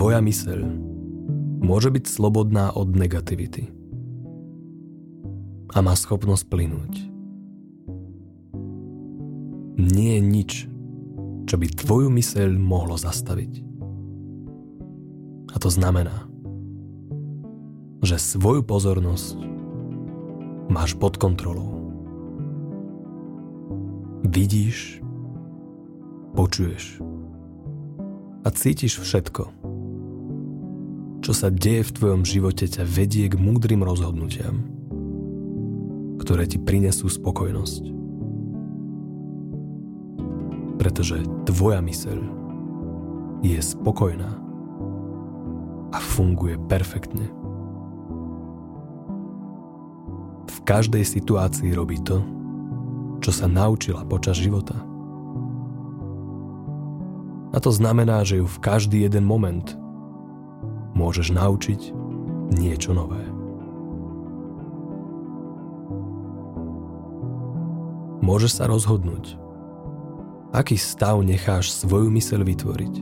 tvoja myseľ môže byť slobodná od negativity a má schopnosť plynúť. Nie je nič, čo by tvoju myseľ mohlo zastaviť. A to znamená, že svoju pozornosť máš pod kontrolou. Vidíš, počuješ a cítiš všetko, čo sa deje v tvojom živote ťa vedie k múdrym rozhodnutiam, ktoré ti prinesú spokojnosť. Pretože tvoja myseľ je spokojná a funguje perfektne. V každej situácii robí to, čo sa naučila počas života. A to znamená, že ju v každý jeden moment môžeš naučiť niečo nové. Môžeš sa rozhodnúť, aký stav necháš svoju myseľ vytvoriť.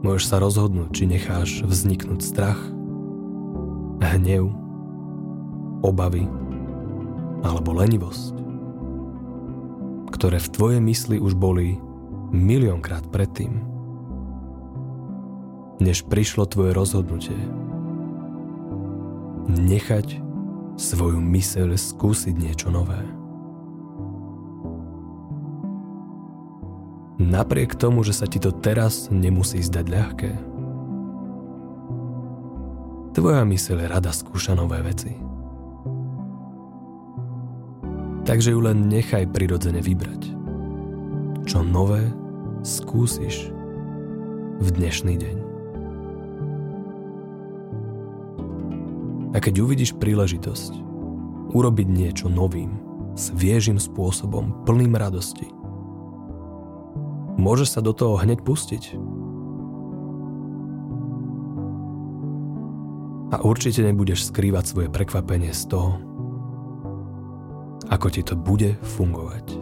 Môžeš sa rozhodnúť, či necháš vzniknúť strach, hnev, obavy alebo lenivosť, ktoré v tvojej mysli už boli miliónkrát predtým než prišlo tvoje rozhodnutie. Nechať svoju myseľ skúsiť niečo nové. Napriek tomu, že sa ti to teraz nemusí zdať ľahké, tvoja myseľ rada skúša nové veci. Takže ju len nechaj prirodzene vybrať. Čo nové skúsiš v dnešný deň. Keď uvidíš príležitosť urobiť niečo novým, sviežým spôsobom, plným radosti, môžeš sa do toho hneď pustiť. A určite nebudeš skrývať svoje prekvapenie z toho, ako ti to bude fungovať.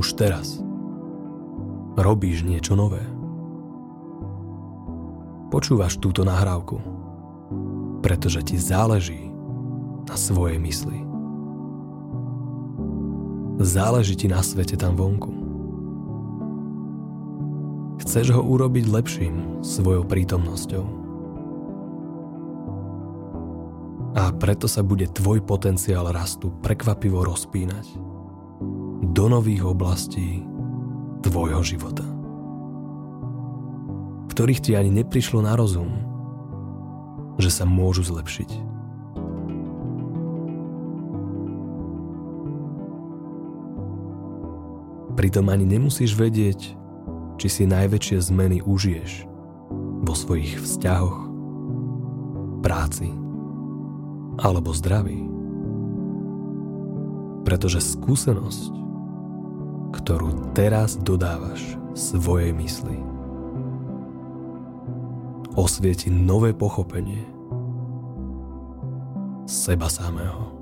Už teraz robíš niečo nové počúvaš túto nahrávku, pretože ti záleží na svojej mysli. Záleží ti na svete tam vonku. Chceš ho urobiť lepším svojou prítomnosťou. A preto sa bude tvoj potenciál rastu prekvapivo rozpínať do nových oblastí tvojho života ktorých ti ani neprišlo na rozum, že sa môžu zlepšiť. Pritom ani nemusíš vedieť, či si najväčšie zmeny užiješ vo svojich vzťahoch, práci alebo zdraví. Pretože skúsenosť, ktorú teraz dodávaš svojej mysli, osvieti nové pochopenie seba samého.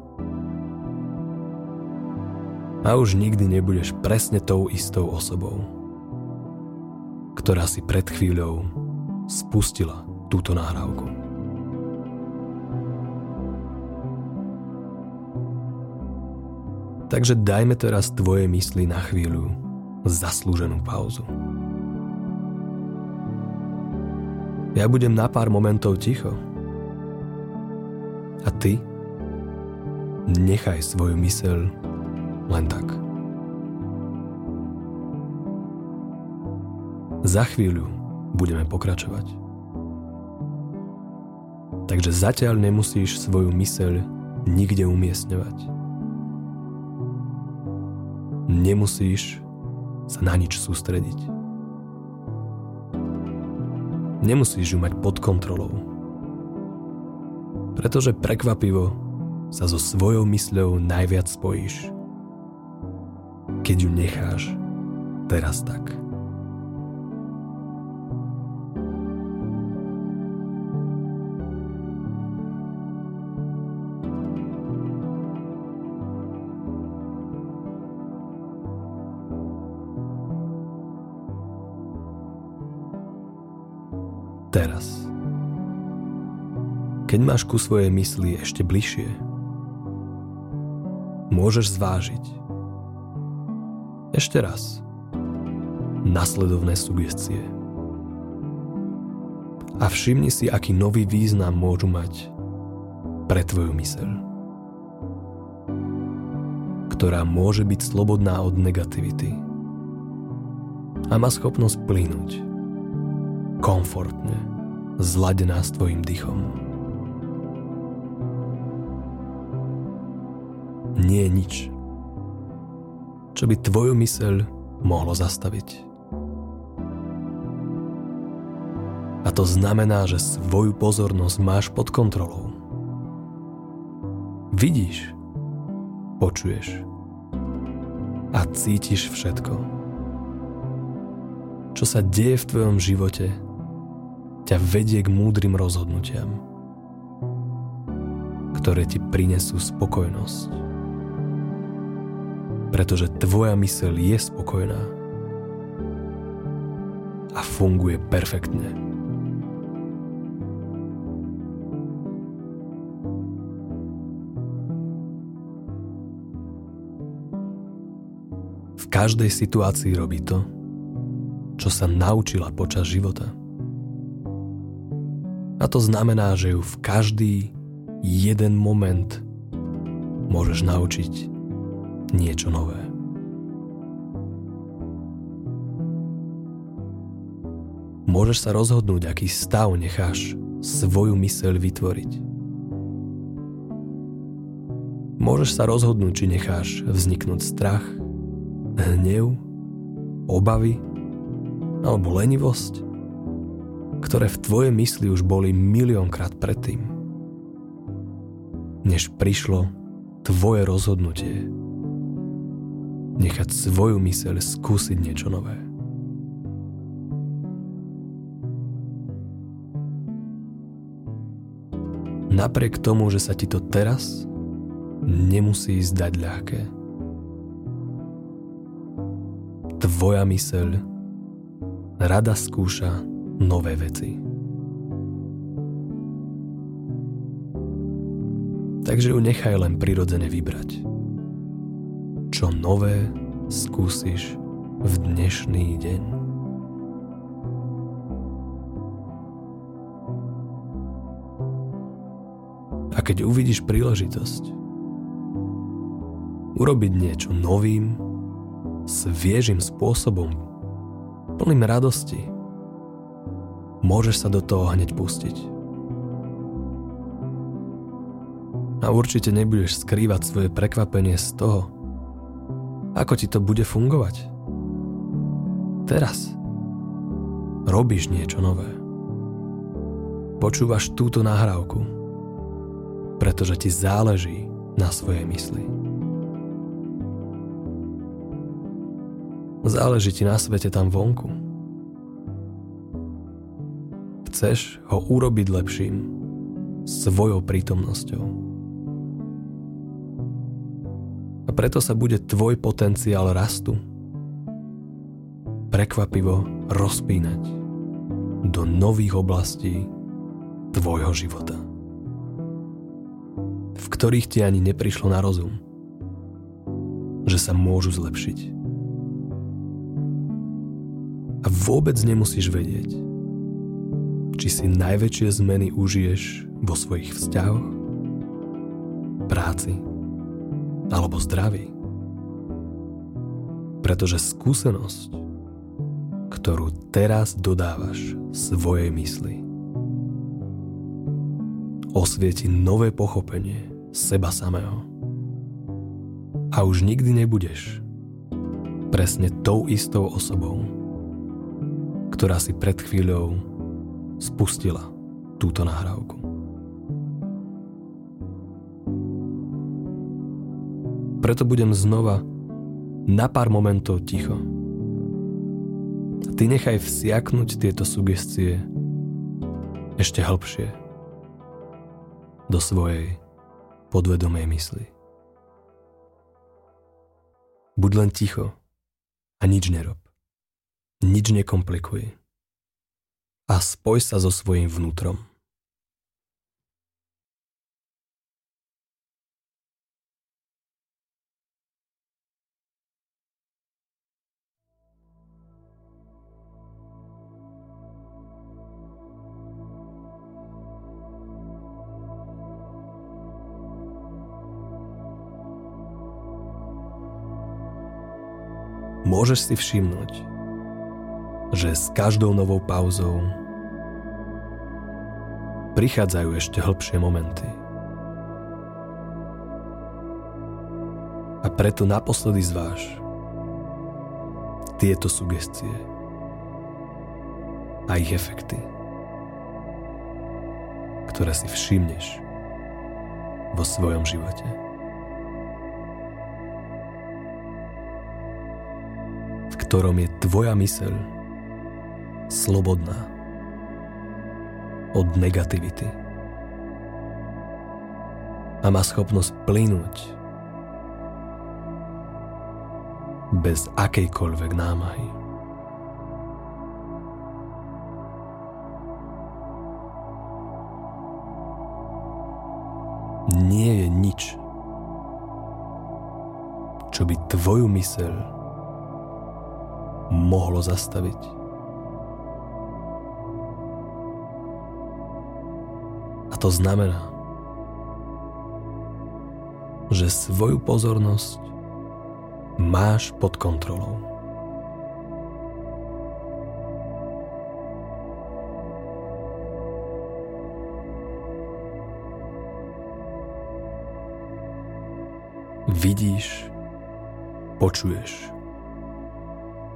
A už nikdy nebudeš presne tou istou osobou, ktorá si pred chvíľou spustila túto nahrávku. Takže dajme teraz tvoje mysli na chvíľu zaslúženú pauzu. Ja budem na pár momentov ticho. A ty nechaj svoju myseľ len tak. Za chvíľu budeme pokračovať. Takže zatiaľ nemusíš svoju myseľ nikde umiestňovať. Nemusíš sa na nič sústrediť. Nemusíš ju mať pod kontrolou. Pretože prekvapivo sa so svojou mysľou najviac spojíš. Keď ju necháš teraz tak. Teraz. Keď máš ku svojej mysli ešte bližšie, môžeš zvážiť ešte raz nasledovné sugestie. A všimni si, aký nový význam môžu mať pre tvoju myseľ, ktorá môže byť slobodná od negativity a má schopnosť plynúť komfortne, zladená s tvojim dychom. Nie je nič, čo by tvoju myseľ mohlo zastaviť. A to znamená, že svoju pozornosť máš pod kontrolou. Vidíš, počuješ a cítiš všetko. Čo sa deje v tvojom živote, ťa vedie k múdrym rozhodnutiam, ktoré ti prinesú spokojnosť. Pretože tvoja myseľ je spokojná a funguje perfektne. V každej situácii robí to, čo sa naučila počas života. A to znamená, že ju v každý jeden moment môžeš naučiť niečo nové. Môžeš sa rozhodnúť, aký stav necháš svoju myseľ vytvoriť. Môžeš sa rozhodnúť, či necháš vzniknúť strach, hnev, obavy alebo lenivosť ktoré v tvojej mysli už boli miliónkrát predtým. Než prišlo tvoje rozhodnutie nechať svoju myseľ skúsiť niečo nové. Napriek tomu, že sa ti to teraz nemusí zdať ľahké. Tvoja myseľ rada skúša nové veci. Takže ju nechaj len prirodzene vybrať. Čo nové skúsiš v dnešný deň. A keď uvidíš príležitosť urobiť niečo novým, sviežým spôsobom, plným radosti, môžeš sa do toho hneď pustiť. A určite nebudeš skrývať svoje prekvapenie z toho, ako ti to bude fungovať. Teraz robíš niečo nové. Počúvaš túto nahrávku, pretože ti záleží na svojej mysli. Záleží ti na svete tam vonku chceš ho urobiť lepším svojou prítomnosťou. A preto sa bude tvoj potenciál rastu prekvapivo rozpínať do nových oblastí tvojho života, v ktorých ti ani neprišlo na rozum, že sa môžu zlepšiť. A vôbec nemusíš vedieť, či si najväčšie zmeny užiješ vo svojich vzťahoch, práci alebo zdraví. Pretože skúsenosť, ktorú teraz dodávaš svojej mysli, osvieti nové pochopenie seba samého. A už nikdy nebudeš presne tou istou osobou, ktorá si pred chvíľou spustila túto nahrávku. Preto budem znova na pár momentov ticho. Ty nechaj vsiaknúť tieto sugestie ešte hlbšie do svojej podvedomej mysli. Buď len ticho a nič nerob. Nič nekomplikuj a spoj sa so svojím vnútrom. môžeš si všimnúť, že s každou novou pauzou prichádzajú ešte hĺbšie momenty. A preto naposledy zváž tieto sugestie a ich efekty, ktoré si všimneš vo svojom živote. ktorom je tvoja myseľ slobodná od negativity a má schopnosť plynúť bez akejkoľvek námahy. Nie je nič, čo by tvoju myseľ mohlo zastaviť. To znamená, že svoju pozornosť máš pod kontrolou. Vidíš, počuješ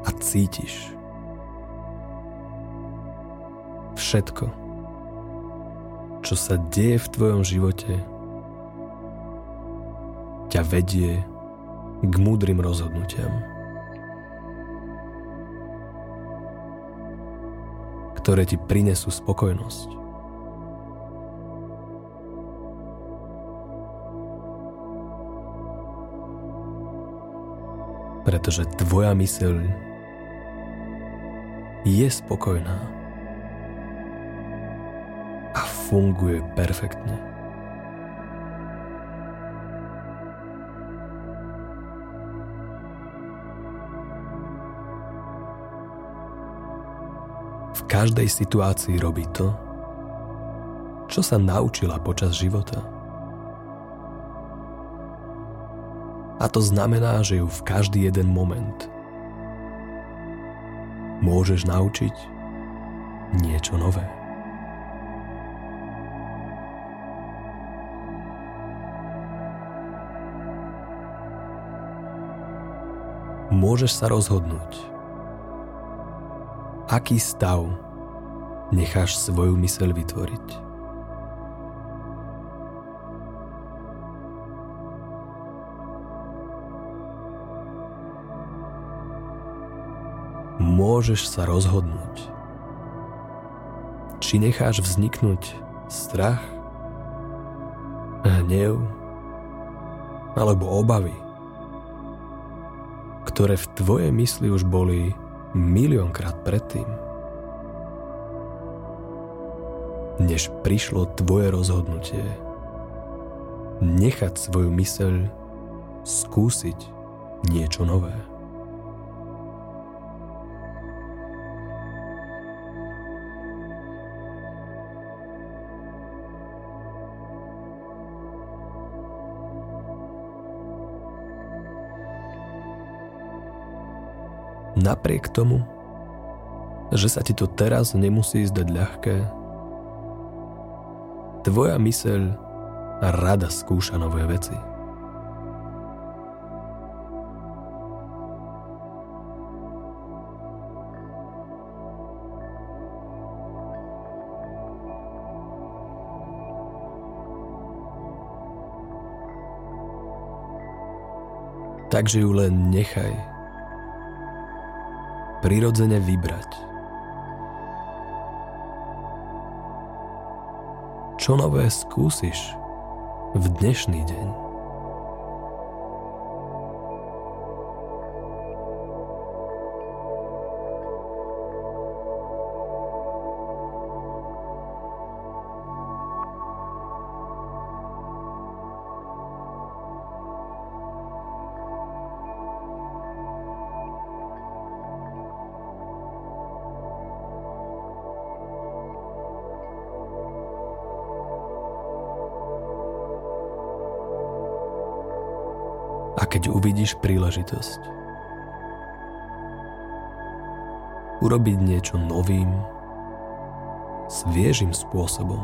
a cítiš. Všetko, čo sa deje v tvojom živote, ťa vedie k múdrym rozhodnutiam, ktoré ti prinesú spokojnosť. pretože tvoja myseľ je spokojná funguje perfektne. V každej situácii robí to, čo sa naučila počas života. A to znamená, že ju v každý jeden moment môžeš naučiť niečo nové. Môžeš sa rozhodnúť, aký stav necháš svoju myseľ vytvoriť. môžeš sa rozhodnúť. Či necháš vzniknúť strach, hnev alebo obavy, ktoré v tvojej mysli už boli miliónkrát predtým, než prišlo tvoje rozhodnutie nechať svoju myseľ skúsiť niečo nové. Napriek tomu, že sa ti to teraz nemusí zdať ľahké, tvoja myseľ rada skúša nové veci. Takže ju len nechaj prirodzene vybrať. Čo nové skúsiš v dnešný deň? Keď uvidíš príležitosť urobiť niečo novým, sviežým spôsobom,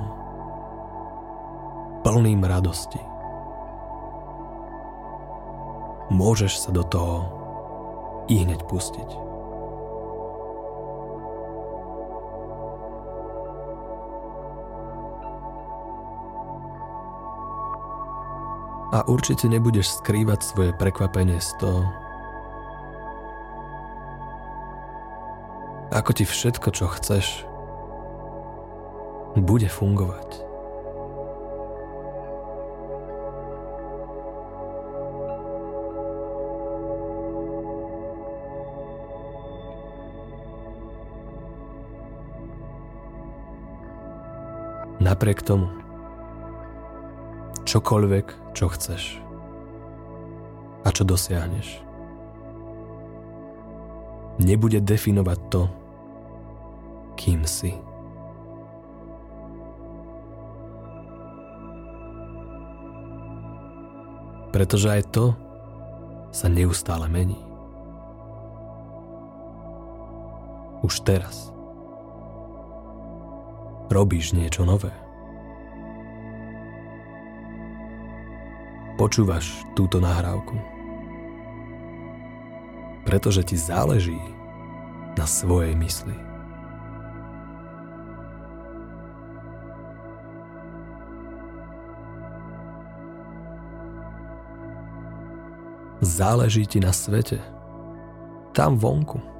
plným radosti. Môžeš sa do toho i hneď pustiť. A určite nebudeš skrývať svoje prekvapenie z toho, ako ti všetko, čo chceš, bude fungovať. Napriek tomu, čokoľvek, čo chceš a čo dosiahneš. Nebude definovať to, kým si. Pretože aj to sa neustále mení. Už teraz robíš niečo nové. Počúvaš túto nahrávku. Pretože ti záleží na svojej mysli. Záleží ti na svete. Tam vonku.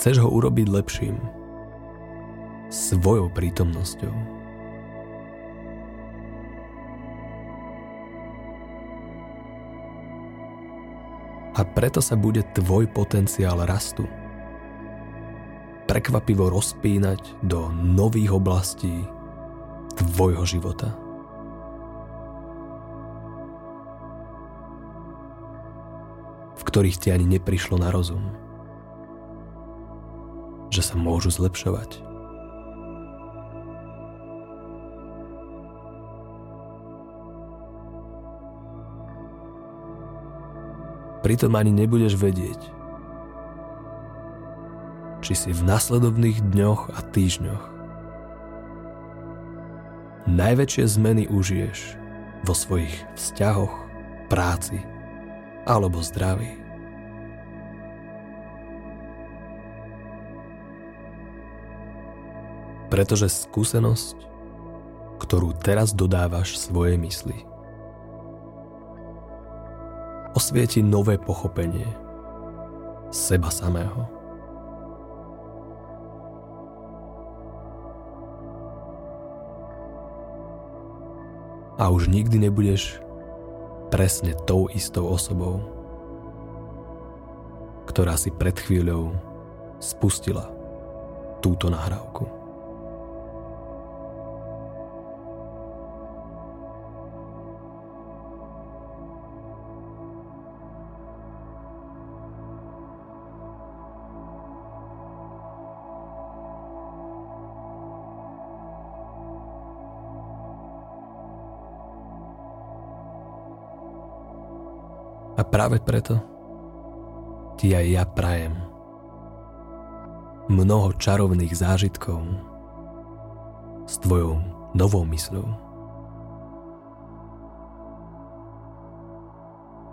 Chceš ho urobiť lepším. Svojou prítomnosťou. A preto sa bude tvoj potenciál rastu prekvapivo rozpínať do nových oblastí tvojho života. v ktorých ti ani neprišlo na rozum že sa môžu zlepšovať. Pritom ani nebudeš vedieť, či si v nasledovných dňoch a týždňoch najväčšie zmeny užiješ vo svojich vzťahoch, práci alebo zdraví. Pretože skúsenosť, ktorú teraz dodávaš svojej mysli, osvieti nové pochopenie seba samého. A už nikdy nebudeš presne tou istou osobou, ktorá si pred chvíľou spustila túto nahrávku. Práve preto ti aj ja prajem mnoho čarovných zážitkov s tvojou novou mysľou.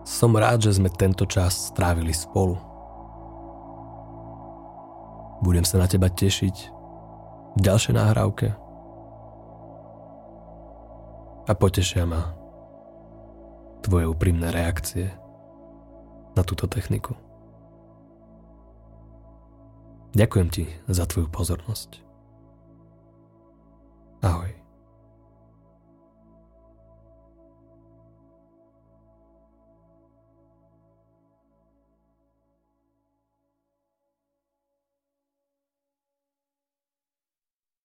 Som rád, že sme tento čas strávili spolu. Budem sa na teba tešiť v ďalšej nahrávke a potešia ma tvoje úprimné reakcie na túto techniku. Ďakujem ti za tvoju pozornosť. Ahoj.